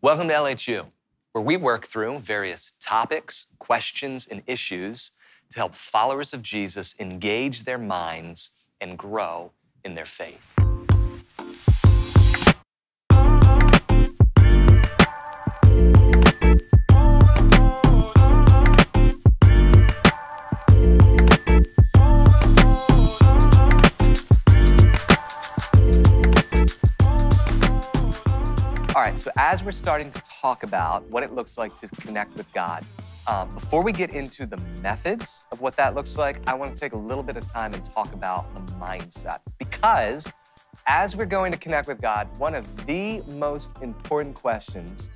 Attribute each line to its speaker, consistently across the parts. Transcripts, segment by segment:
Speaker 1: Welcome to LHU, where we work through various topics, questions, and issues to help followers of Jesus engage their minds and grow in their faith. All right, so as we're starting to talk about what it looks like to connect with God, um, before we get into the methods of what that looks like, I want to take a little bit of time and talk about the mindset. Because as we're going to connect with God, one of the most important questions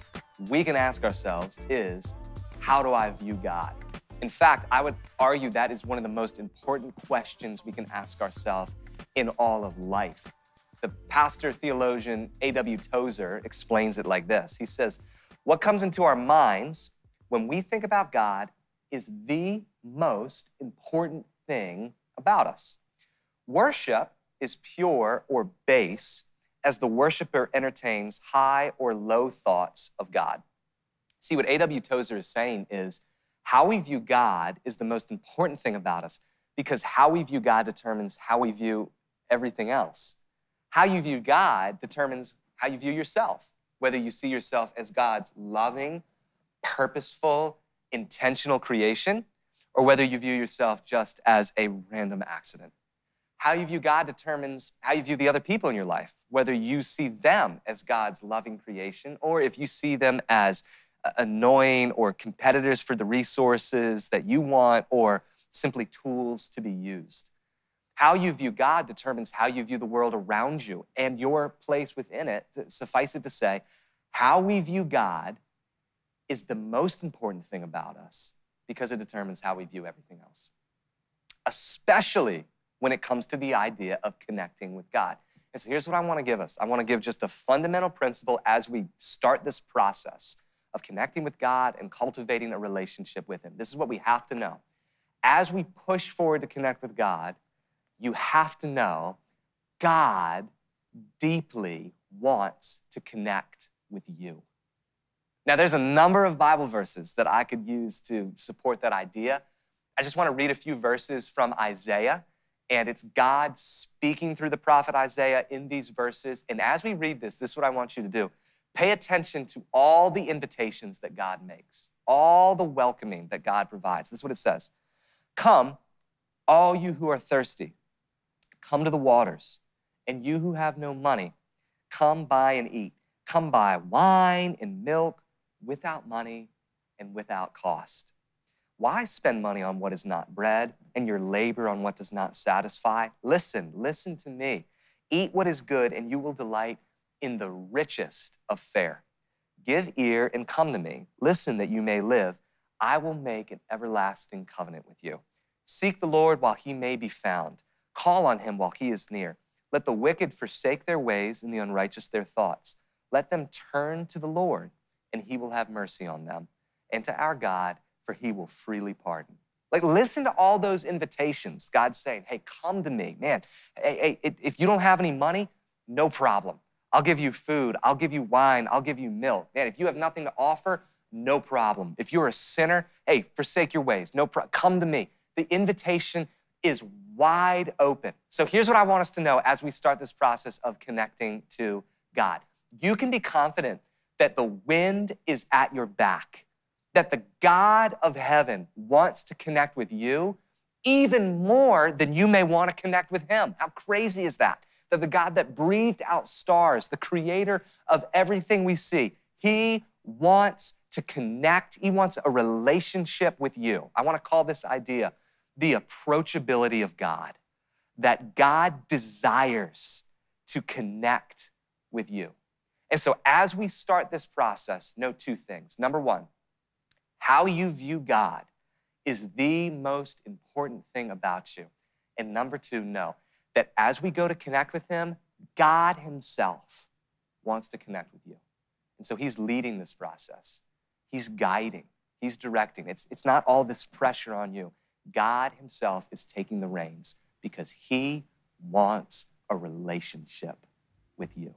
Speaker 1: we can ask ourselves is how do I view God? In fact, I would argue that is one of the most important questions we can ask ourselves in all of life. The pastor theologian A.W. Tozer explains it like this He says, What comes into our minds when we think about God is the most important thing about us. Worship is pure or base as the worshiper entertains high or low thoughts of God. See, what A.W. Tozer is saying is how we view God is the most important thing about us because how we view God determines how we view everything else. How you view God determines how you view yourself, whether you see yourself as God's loving, purposeful, intentional creation, or whether you view yourself just as a random accident. How you view God determines how you view the other people in your life, whether you see them as God's loving creation, or if you see them as uh, annoying or competitors for the resources that you want, or simply tools to be used. How you view God determines how you view the world around you and your place within it. Suffice it to say, how we view God is the most important thing about us because it determines how we view everything else, especially when it comes to the idea of connecting with God. And so here's what I want to give us I want to give just a fundamental principle as we start this process of connecting with God and cultivating a relationship with Him. This is what we have to know. As we push forward to connect with God, you have to know God deeply wants to connect with you. Now, there's a number of Bible verses that I could use to support that idea. I just want to read a few verses from Isaiah, and it's God speaking through the prophet Isaiah in these verses. And as we read this, this is what I want you to do pay attention to all the invitations that God makes, all the welcoming that God provides. This is what it says Come, all you who are thirsty. Come to the waters. And you who have no money, come buy and eat. Come buy wine and milk without money and without cost. Why spend money on what is not bread and your labor on what does not satisfy? Listen, listen to me. Eat what is good, and you will delight in the richest of fare. Give ear and come to me. Listen that you may live. I will make an everlasting covenant with you. Seek the Lord while he may be found. Call on him while he is near. Let the wicked forsake their ways and the unrighteous their thoughts. Let them turn to the Lord, and he will have mercy on them, and to our God, for he will freely pardon. Like, listen to all those invitations. God's saying, hey, come to me. Man, hey, hey, if you don't have any money, no problem. I'll give you food. I'll give you wine. I'll give you milk. Man, if you have nothing to offer, no problem. If you're a sinner, hey, forsake your ways. No problem. Come to me. The invitation is wide open. So here's what I want us to know as we start this process of connecting to God. You can be confident that the wind is at your back, that the God of heaven wants to connect with you even more than you may want to connect with him. How crazy is that? That the God that breathed out stars, the creator of everything we see, he wants to connect, he wants a relationship with you. I want to call this idea the approachability of God, that God desires to connect with you. And so, as we start this process, know two things. Number one, how you view God is the most important thing about you. And number two, know that as we go to connect with Him, God Himself wants to connect with you. And so, He's leading this process, He's guiding, He's directing. It's, it's not all this pressure on you. God Himself is taking the reins because He wants a relationship with you.